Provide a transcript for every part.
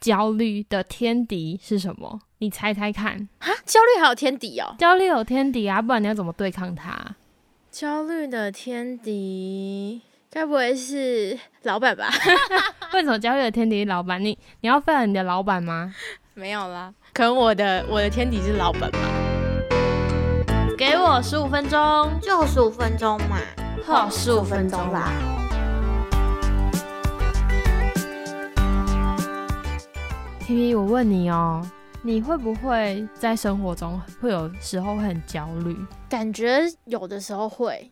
焦虑的天敌是什么？你猜猜看。啊，焦虑还有天敌哦？焦虑有天敌啊，不然你要怎么对抗它？焦虑的天敌，该不会是老板吧？为什么焦虑的天敌是老板？你你要废了你的老板吗？没有啦，可能我的我的天敌是老板吧。给我十五分钟，就十五分钟嘛，好，十五分钟啦。P P，我问你哦，你会不会在生活中会有时候会很焦虑？感觉有的时候会，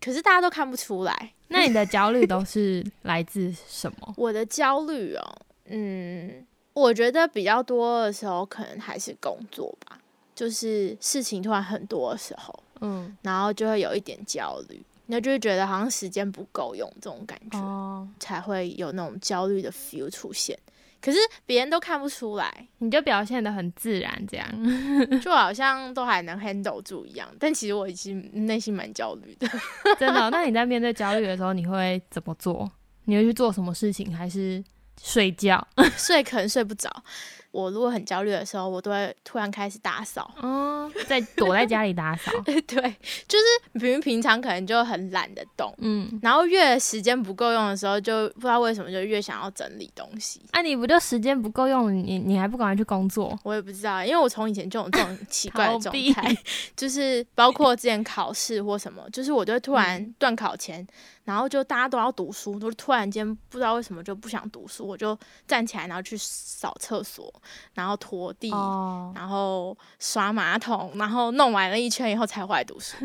可是大家都看不出来。那你的焦虑都是来自什么？我的焦虑哦，嗯，我觉得比较多的时候可能还是工作吧，就是事情突然很多的时候，嗯，然后就会有一点焦虑，那就会觉得好像时间不够用这种感觉，哦，才会有那种焦虑的 feel 出现。可是别人都看不出来，你就表现的很自然，这样 就好像都还能 handle 住一样。但其实我已经内心蛮焦虑的，真的。那你在面对焦虑的时候，你会怎么做？你会去做什么事情，还是睡觉？睡可能睡不着。我如果很焦虑的时候，我都会突然开始打扫，嗯，在躲在家里打扫。对，就是比如平常可能就很懒得动，嗯，然后越时间不够用的时候，就不知道为什么就越想要整理东西。啊，你不就时间不够用，你你还不赶快去工作？我也不知道，因为我从以前就有这种 奇怪的状态，就是包括之前考试或什么，就是我就会突然断考前。然后就大家都要读书，就突然间不知道为什么就不想读书，我就站起来，然后去扫厕所，然后拖地，然后刷马桶，然后弄完了一圈以后才回来读书。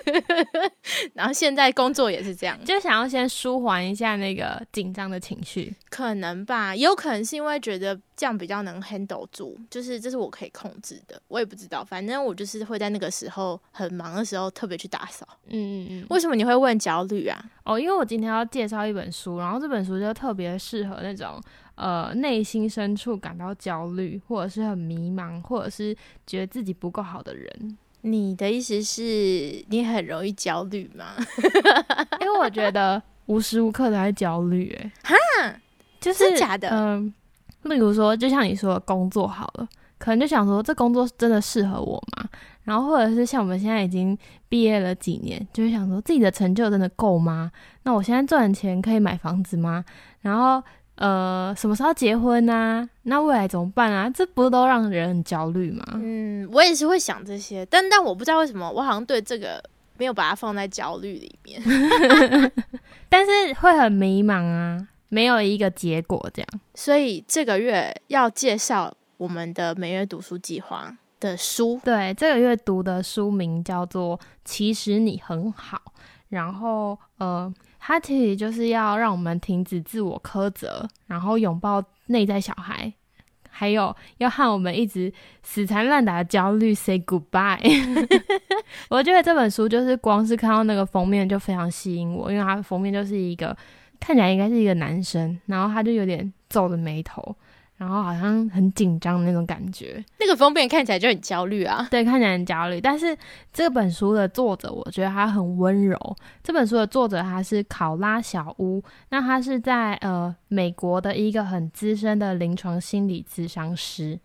然后现在工作也是这样，就想要先舒缓一下那个紧张的情绪，可能吧，也有可能是因为觉得这样比较能 handle 住，就是这是我可以控制的，我也不知道，反正我就是会在那个时候很忙的时候特别去打扫。嗯嗯嗯。为什么你会问焦虑啊？哦，因为我今天要介绍一本书，然后这本书就特别适合那种呃内心深处感到焦虑，或者是很迷茫，或者是觉得自己不够好的人。你的意思是你很容易焦虑吗？因为我觉得无时无刻都在焦虑，哎，哈，就是假的。嗯，例如说，就像你说的工作好了，可能就想说这工作真的适合我吗？然后或者是像我们现在已经毕业了几年，就是想说自己的成就真的够吗？那我现在赚钱可以买房子吗？然后呃，什么时候结婚呢？那未来怎么办啊？这不是都让人很焦虑吗？嗯，我也是会想这些，但但我不知道为什么，我好像对这个没有把它放在焦虑里面，但是会很迷茫啊，没有一个结果这样。所以这个月要介绍我们的每月读书计划。的书，对，这个月读的书名叫做《其实你很好》，然后呃，它其实就是要让我们停止自我苛责，然后拥抱内在小孩，还有要和我们一直死缠烂打的焦虑 say goodbye。我觉得这本书就是光是看到那个封面就非常吸引我，因为它的封面就是一个看起来应该是一个男生，然后他就有点皱着眉头。然后好像很紧张的那种感觉，那个封面看起来就很焦虑啊。对，看起来很焦虑。但是这本书的作者，我觉得他很温柔。这本书的作者他是考拉小屋，那他是在呃美国的一个很资深的临床心理咨商师。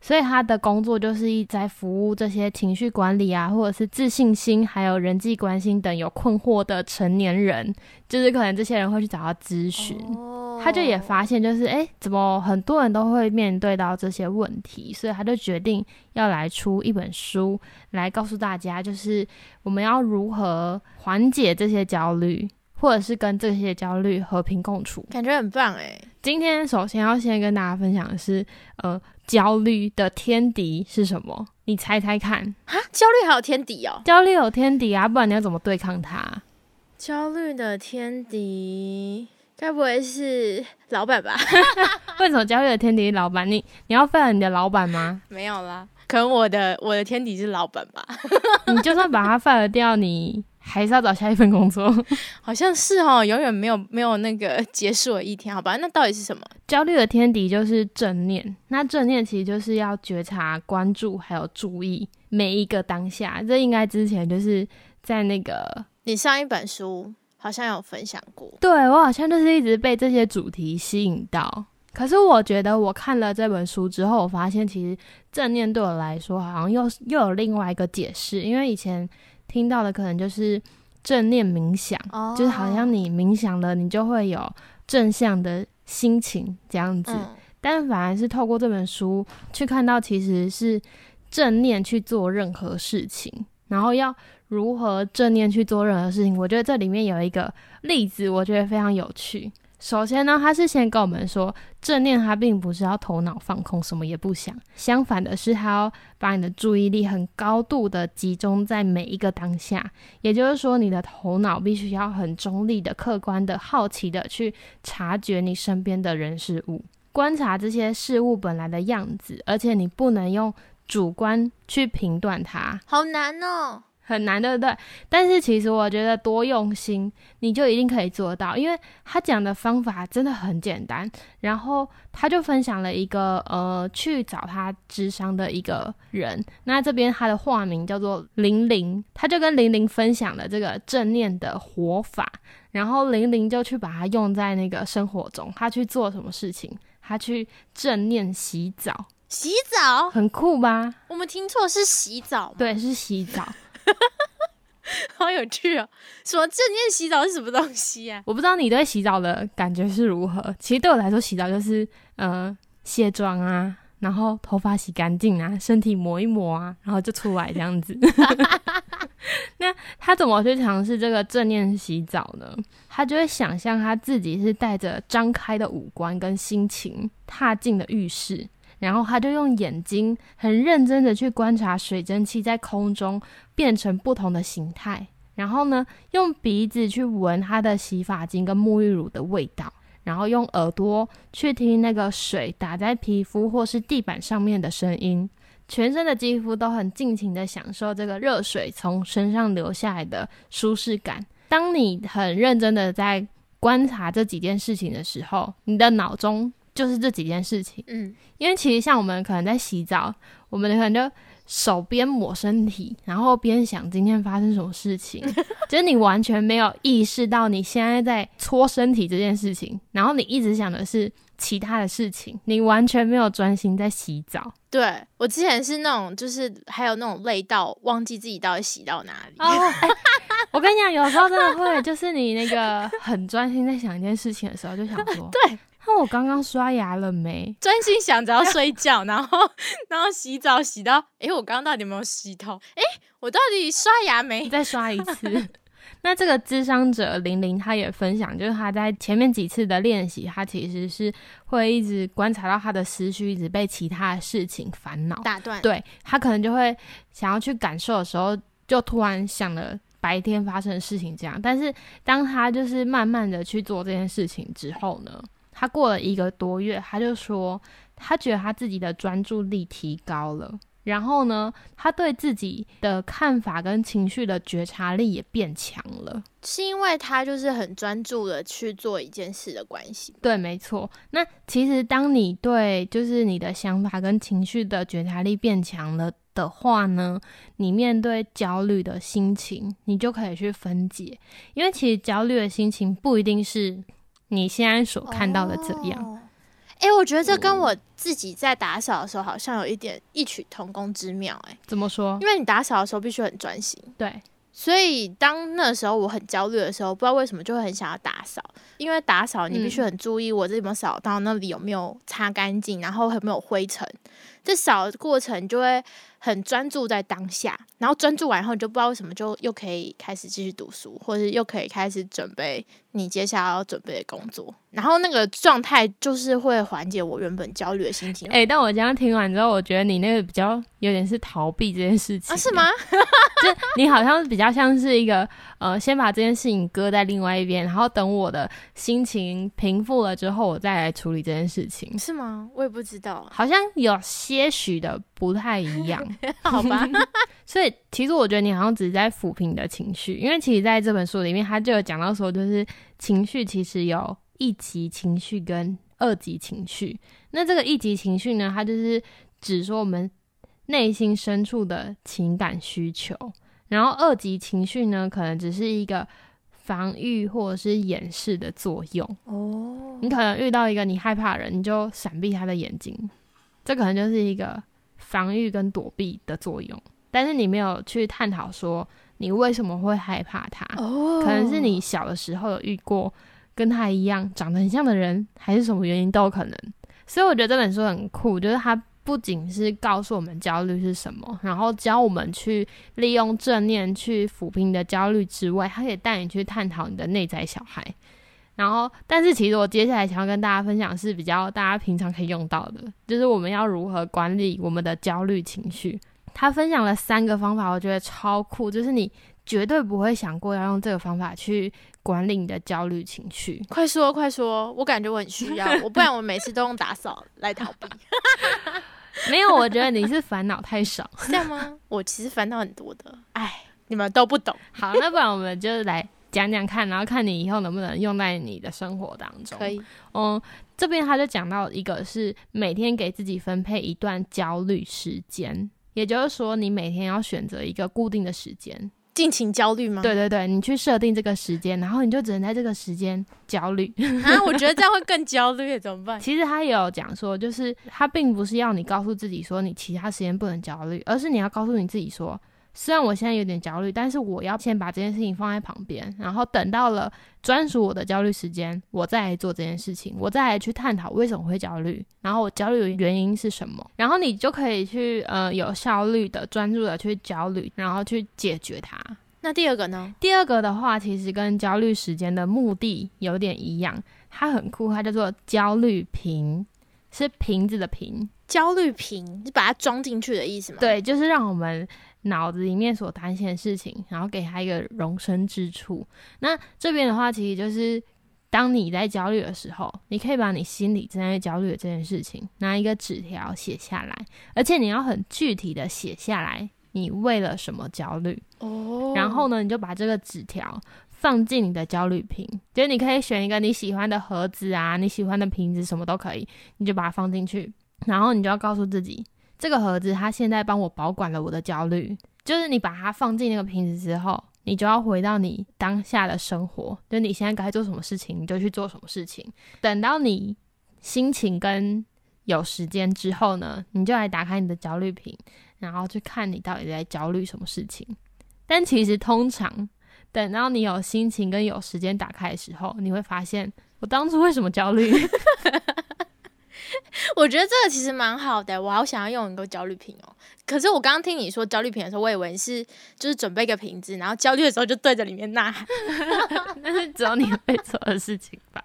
所以他的工作就是一在服务这些情绪管理啊，或者是自信心，还有人际关系等有困惑的成年人，就是可能这些人会去找他咨询。他就也发现，就是哎，怎么很多人都会面对到这些问题，所以他就决定要来出一本书，来告诉大家，就是我们要如何缓解这些焦虑。或者是跟这些焦虑和平共处，感觉很棒哎。今天首先要先跟大家分享的是，呃，焦虑的天敌是什么？你猜猜看啊？焦虑还有天敌哦？焦虑有天敌啊，不然你要怎么对抗它？焦虑的天敌，该不会是老板吧？为什么焦虑的天敌是老板？你你要废了你的老板吗？没有啦，可能我的我的天敌是老板吧。你就算把他废了掉，你。还是要找下一份工作，好像是哦，永远没有没有那个结束的一天，好吧？那到底是什么？焦虑的天敌就是正念。那正念其实就是要觉察、关注还有注意每一个当下。这应该之前就是在那个你上一本书好像有分享过。对我好像就是一直被这些主题吸引到。可是我觉得我看了这本书之后，我发现其实正念对我来说好像又又有另外一个解释，因为以前听到的可能就是正念冥想，就是好像你冥想了，你就会有正向的心情这样子。但反而是透过这本书去看到，其实是正念去做任何事情，然后要如何正念去做任何事情。我觉得这里面有一个例子，我觉得非常有趣。首先呢，他是先跟我们说，正念它并不是要头脑放空，什么也不想，相反的是，他要把你的注意力很高度的集中在每一个当下。也就是说，你的头脑必须要很中立的、客观的、好奇的去察觉你身边的人事物，观察这些事物本来的样子，而且你不能用主观去评断它。好难哦。很难，对不对？但是其实我觉得多用心，你就一定可以做到，因为他讲的方法真的很简单。然后他就分享了一个呃去找他智商的一个人，那这边他的化名叫做玲玲，他就跟玲玲分享了这个正念的活法，然后玲玲就去把它用在那个生活中，他去做什么事情？他去正念洗澡，洗澡很酷吧？我们听错是洗澡，对，是洗澡。好有趣哦！什么正念洗澡是什么东西啊？我不知道你对洗澡的感觉是如何。其实对我来说，洗澡就是呃卸妆啊，然后头发洗干净啊，身体抹一抹啊，然后就出来这样子。那他怎么去尝试这个正念洗澡呢？他就会想象他自己是带着张开的五官跟心情踏进了浴室。然后他就用眼睛很认真的去观察水蒸气在空中变成不同的形态，然后呢，用鼻子去闻他的洗发精跟沐浴乳的味道，然后用耳朵去听那个水打在皮肤或是地板上面的声音，全身的肌肤都很尽情的享受这个热水从身上流下来的舒适感。当你很认真的在观察这几件事情的时候，你的脑中。就是这几件事情，嗯，因为其实像我们可能在洗澡，我们可能就手边抹身体，然后边想今天发生什么事情，就是你完全没有意识到你现在在搓身体这件事情，然后你一直想的是其他的事情，你完全没有专心在洗澡。对我之前是那种，就是还有那种累到忘记自己到底洗到哪里。哦，我跟你讲，有时候真的会，就是你那个很专心在想一件事情的时候，就想说，对。那我刚刚刷牙了没？专心想着要睡觉，然后 然后洗澡洗到，哎，我刚刚到底有没有洗头？哎，我到底刷牙没？再刷一次。那这个智商者玲玲，她也分享，就是她在前面几次的练习，她其实是会一直观察到她的思绪一直被其他的事情烦恼打断，对她可能就会想要去感受的时候，就突然想了白天发生的事情这样。但是当她就是慢慢的去做这件事情之后呢？他过了一个多月，他就说，他觉得他自己的专注力提高了，然后呢，他对自己的看法跟情绪的觉察力也变强了，是因为他就是很专注的去做一件事的关系。对，没错。那其实当你对就是你的想法跟情绪的觉察力变强了的话呢，你面对焦虑的心情，你就可以去分解，因为其实焦虑的心情不一定是。你现在所看到的这样，哎，我觉得这跟我自己在打扫的时候好像有一点异曲同工之妙，哎，怎么说？因为你打扫的时候必须很专心，对，所以当那时候我很焦虑的时候，不知道为什么就会很想要打扫，因为打扫你必须很注意我这边扫到那里有没有擦干净，然后有没有灰尘，这扫的过程就会很专注在当下，然后专注完后你就不知道为什么就又可以开始继续读书，或者又可以开始准备。你接下来要准备的工作，然后那个状态就是会缓解我原本焦虑的心情。哎，但我刚刚听完之后，我觉得你那个比较有点是逃避这件事情啊？是吗？就你好像比较像是一个呃，先把这件事情搁在另外一边，然后等我的心情平复了之后，我再来处理这件事情，是吗？我也不知道，好像有些许的不太一样，好吧？所以其实我觉得你好像只是在抚平你的情绪，因为其实在这本书里面，他就有讲到说，就是。情绪其实有一级情绪跟二级情绪。那这个一级情绪呢，它就是指说我们内心深处的情感需求。然后二级情绪呢，可能只是一个防御或者是掩饰的作用。哦，你可能遇到一个你害怕的人，你就闪避他的眼睛，这可能就是一个防御跟躲避的作用。但是你没有去探讨说你为什么会害怕他，可能是你小的时候有遇过跟他一样长得很像的人，还是什么原因都有可能。所以我觉得这本书很酷，就是它不仅是告诉我们焦虑是什么，然后教我们去利用正念去抚平你的焦虑之外，它可以带你去探讨你的内在小孩。然后，但是其实我接下来想要跟大家分享是比较大家平常可以用到的，就是我们要如何管理我们的焦虑情绪。他分享了三个方法，我觉得超酷，就是你绝对不会想过要用这个方法去管理你的焦虑情绪。快说快说，我感觉我很需要，我不然我每次都用 打扫来逃避。没有，我觉得你是烦恼太少，这样吗？我其实烦恼很多的，哎，你们都不懂。好，那不然我们就来讲讲看，然后看你以后能不能用在你的生活当中。可以。嗯，这边他就讲到一个是每天给自己分配一段焦虑时间。也就是说，你每天要选择一个固定的时间，尽情焦虑吗？对对对，你去设定这个时间，然后你就只能在这个时间焦虑啊！我觉得这样会更焦虑，怎么办？其实他也有讲说，就是他并不是要你告诉自己说你其他时间不能焦虑，而是你要告诉你自己说。虽然我现在有点焦虑，但是我要先把这件事情放在旁边，然后等到了专属我的焦虑时间，我再来做这件事情，我再来去探讨为什么会焦虑，然后我焦虑的原因是什么，然后你就可以去呃有效率的、专注的去焦虑，然后去解决它。那第二个呢？第二个的话，其实跟焦虑时间的目的有点一样，它很酷，它叫做焦虑瓶，是瓶子的瓶，焦虑瓶，是把它装进去的意思吗？对，就是让我们。脑子里面所担心的事情，然后给它一个容身之处。那这边的话，其实就是当你在焦虑的时候，你可以把你心里正在焦虑的这件事情拿一个纸条写下来，而且你要很具体的写下来，你为了什么焦虑哦。然后呢，你就把这个纸条放进你的焦虑瓶，就是你可以选一个你喜欢的盒子啊，你喜欢的瓶子，什么都可以，你就把它放进去，然后你就要告诉自己。这个盒子，它现在帮我保管了我的焦虑。就是你把它放进那个瓶子之后，你就要回到你当下的生活，就你现在该做什么事情，你就去做什么事情。等到你心情跟有时间之后呢，你就来打开你的焦虑瓶，然后去看你到底在焦虑什么事情。但其实通常等到你有心情跟有时间打开的时候，你会发现我当初为什么焦虑。我觉得这个其实蛮好的，我好想要用一个焦虑瓶哦。可是我刚刚听你说焦虑瓶的时候，我以为是就是准备一个瓶子，然后焦虑的时候就对着里面呐喊。那是只有你会做的事情吧？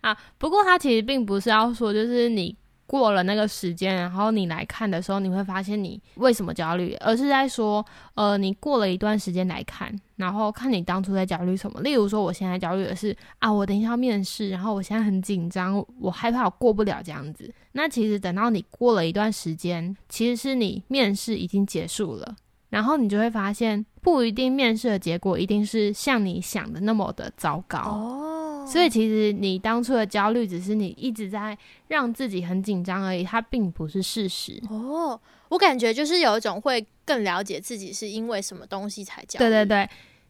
啊，不过它其实并不是要说，就是你。过了那个时间，然后你来看的时候，你会发现你为什么焦虑，而是在说，呃，你过了一段时间来看，然后看你当初在焦虑什么。例如说，我现在焦虑的是啊，我等一下要面试，然后我现在很紧张，我害怕我过不了这样子。那其实等到你过了一段时间，其实是你面试已经结束了，然后你就会发现，不一定面试的结果一定是像你想的那么的糟糕。所以其实你当初的焦虑只是你一直在让自己很紧张而已，它并不是事实。哦，我感觉就是有一种会更了解自己是因为什么东西才焦虑。对对对，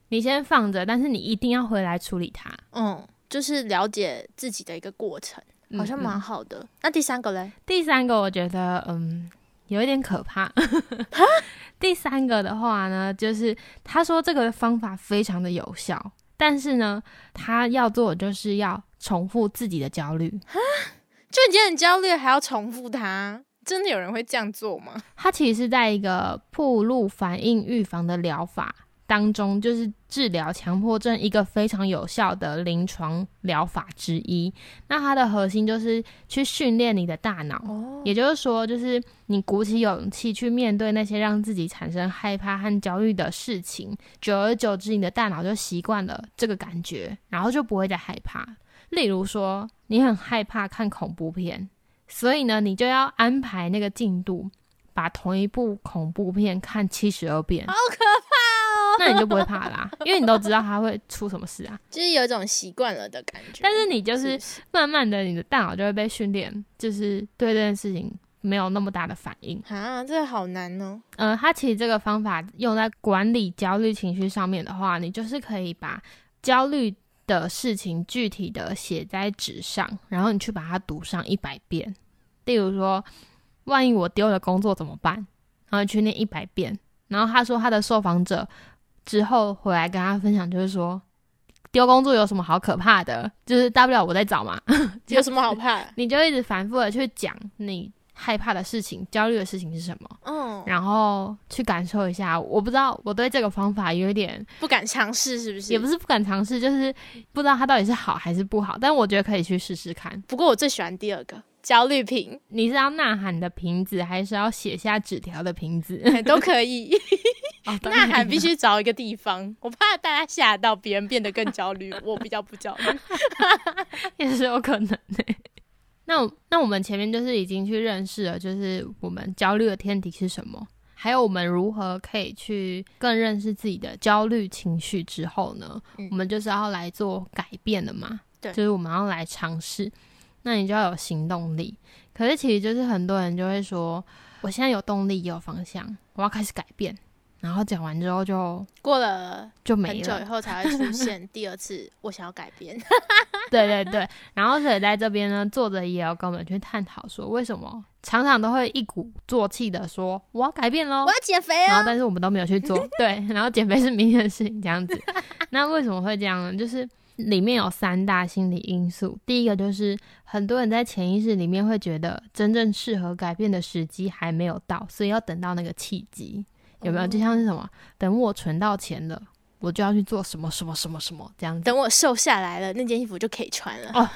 你先放着，但是你一定要回来处理它。嗯，就是了解自己的一个过程，好像蛮好的。那第三个嘞？第三个我觉得嗯有一点可怕。第三个的话呢，就是他说这个方法非常的有效。但是呢，他要做的就是要重复自己的焦虑啊！就已经很焦虑，还要重复它，真的有人会这样做吗？他其实是在一个铺路反应预防的疗法。当中就是治疗强迫症一个非常有效的临床疗法之一。那它的核心就是去训练你的大脑，也就是说，就是你鼓起勇气去面对那些让自己产生害怕和焦虑的事情，久而久之，你的大脑就习惯了这个感觉，然后就不会再害怕。例如说，你很害怕看恐怖片，所以呢，你就要安排那个进度，把同一部恐怖片看七十二遍。好可怕！那你就不会怕啦，因为你都知道他会出什么事啊，就是有一种习惯了的感觉。但是你就是慢慢的，你的大脑就会被训练，就是对这件事情没有那么大的反应啊，这个好难哦。嗯，他其实这个方法用在管理焦虑情绪上面的话，你就是可以把焦虑的事情具体的写在纸上，然后你去把它读上一百遍。例如说，万一我丢了工作怎么办？然后去念一百遍。然后他说，他的受访者之后回来跟他分享，就是说，丢工作有什么好可怕的？就是大不了我再找嘛，有什么好怕？你就一直反复的去讲你。害怕的事情、焦虑的事情是什么？嗯，然后去感受一下。我不知道我对这个方法有点不敢尝试，是不是？也不是不敢尝试，就是不知道它到底是好还是不好。但我觉得可以去试试看。不过我最喜欢第二个焦虑瓶。你是要呐喊的瓶子，还是要写下纸条的瓶子？都可以。呐喊必须找一个地方，我怕大家吓到，别人变得更焦虑。我比较不焦虑，也是有可能的。那那我们前面就是已经去认识了，就是我们焦虑的天敌是什么，还有我们如何可以去更认识自己的焦虑情绪之后呢？我们就是要来做改变的嘛，对，就是我们要来尝试，那你就要有行动力。可是其实就是很多人就会说，我现在有动力，有方向，我要开始改变。然后讲完之后就过了，就没了。很久以后才会出现 第二次，我想要改变。对对对，然后所以在这边呢，作者也要跟我们去探讨说，为什么常常都会一鼓作气的说我要改变喽，我要减肥啊，然后但是我们都没有去做。对，然后减肥是明天的事情，这样子。那为什么会这样呢？就是里面有三大心理因素。第一个就是很多人在潜意识里面会觉得，真正适合改变的时机还没有到，所以要等到那个契机。有没有就像是什么？等我存到钱了，我就要去做什么什么什么什么这样子。等我瘦下来了，那件衣服就可以穿了。哦，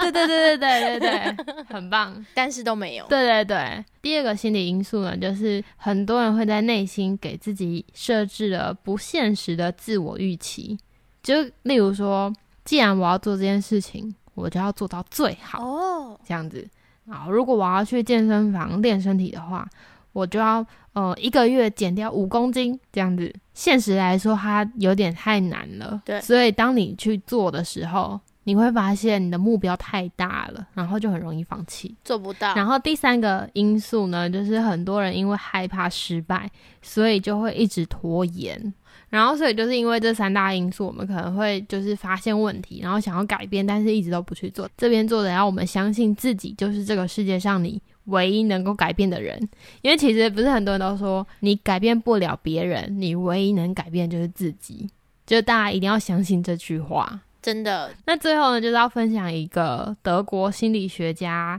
对对对对对对对，很棒。但是都没有。对对对。第二个心理因素呢，就是很多人会在内心给自己设置了不现实的自我预期。就例如说，既然我要做这件事情，我就要做到最好。哦，这样子。啊，如果我要去健身房练身体的话。我就要呃一个月减掉五公斤这样子，现实来说它有点太难了。对，所以当你去做的时候，你会发现你的目标太大了，然后就很容易放弃，做不到。然后第三个因素呢，就是很多人因为害怕失败，所以就会一直拖延。然后所以就是因为这三大因素，我们可能会就是发现问题，然后想要改变，但是一直都不去做。这边做的要我们相信自己就是这个世界上你。唯一能够改变的人，因为其实不是很多人都说你改变不了别人，你唯一能改变就是自己，就大家一定要相信这句话，真的。那最后呢，就是要分享一个德国心理学家，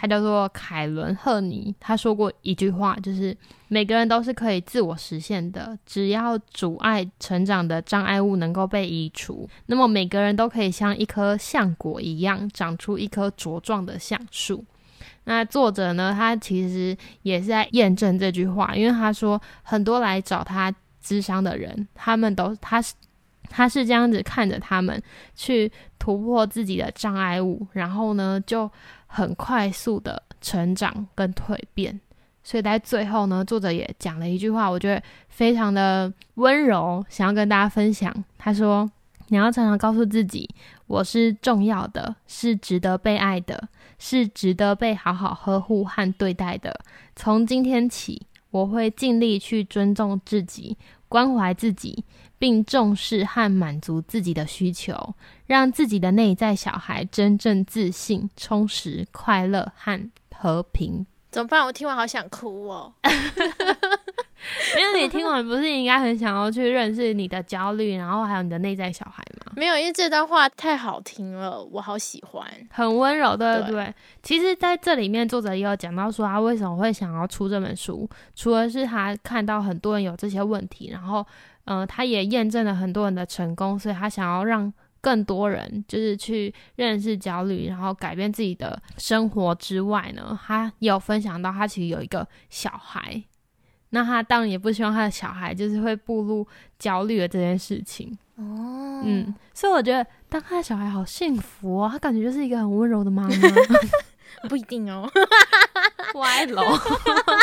他叫做凯伦赫尼，他说过一句话，就是每个人都是可以自我实现的，只要阻碍成长的障碍物能够被移除，那么每个人都可以像一棵橡果一样，长出一棵茁壮的橡树。那作者呢？他其实也是在验证这句话，因为他说很多来找他咨商的人，他们都他是他是这样子看着他们去突破自己的障碍物，然后呢就很快速的成长跟蜕变。所以在最后呢，作者也讲了一句话，我觉得非常的温柔，想要跟大家分享。他说：“你要常常告诉自己，我是重要的，是值得被爱的。”是值得被好好呵护和对待的。从今天起，我会尽力去尊重自己、关怀自己，并重视和满足自己的需求，让自己的内在小孩真正自信、充实、快乐和和平。怎么办？我听完好想哭哦。没有，你听完不是应该很想要去认识你的焦虑，然后还有你的内在小孩吗？没有，因为这段话太好听了，我好喜欢，很温柔，对不对？其实，在这里面，作者也有讲到说，他为什么会想要出这本书，除了是他看到很多人有这些问题，然后，嗯，他也验证了很多人的成功，所以他想要让更多人就是去认识焦虑，然后改变自己的生活之外呢，他也有分享到，他其实有一个小孩。那他当然也不希望他的小孩就是会步入焦虑的这件事情哦，嗯，所以我觉得当他的小孩好幸福哦，他感觉就是一个很温柔的妈妈，不一定哦，歪楼，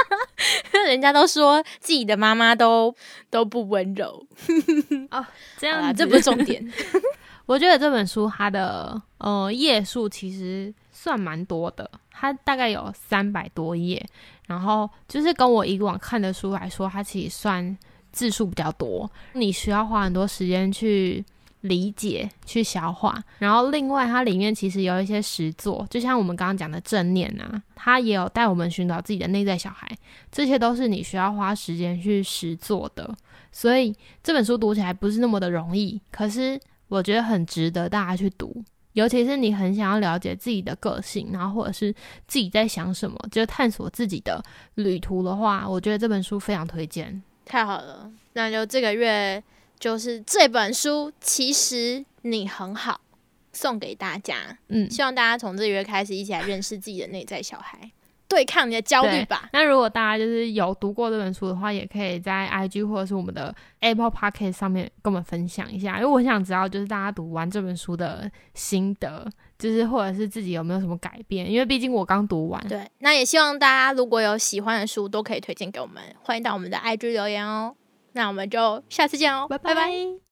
人家都说自己的妈妈都都不温柔哦，这样这不是重点。我觉得这本书它的呃页数其实算蛮多的，它大概有三百多页。然后就是跟我以往看的书来说，它其实算字数比较多，你需要花很多时间去理解、去消化。然后另外，它里面其实有一些实作，就像我们刚刚讲的正念啊，它也有带我们寻找自己的内在小孩，这些都是你需要花时间去实做的。所以这本书读起来不是那么的容易，可是我觉得很值得大家去读。尤其是你很想要了解自己的个性，然后或者是自己在想什么，就探索自己的旅途的话，我觉得这本书非常推荐。太好了，那就这个月就是这本书，其实你很好，送给大家。嗯，希望大家从这个月开始一起来认识自己的内在小孩。对抗你的焦虑吧。那如果大家就是有读过这本书的话，也可以在 IG 或者是我们的 Apple Podcast 上面跟我们分享一下，因为我想知道就是大家读完这本书的心得，就是或者是自己有没有什么改变。因为毕竟我刚读完。对，那也希望大家如果有喜欢的书，都可以推荐给我们，欢迎到我们的 IG 留言哦。那我们就下次见哦，拜拜。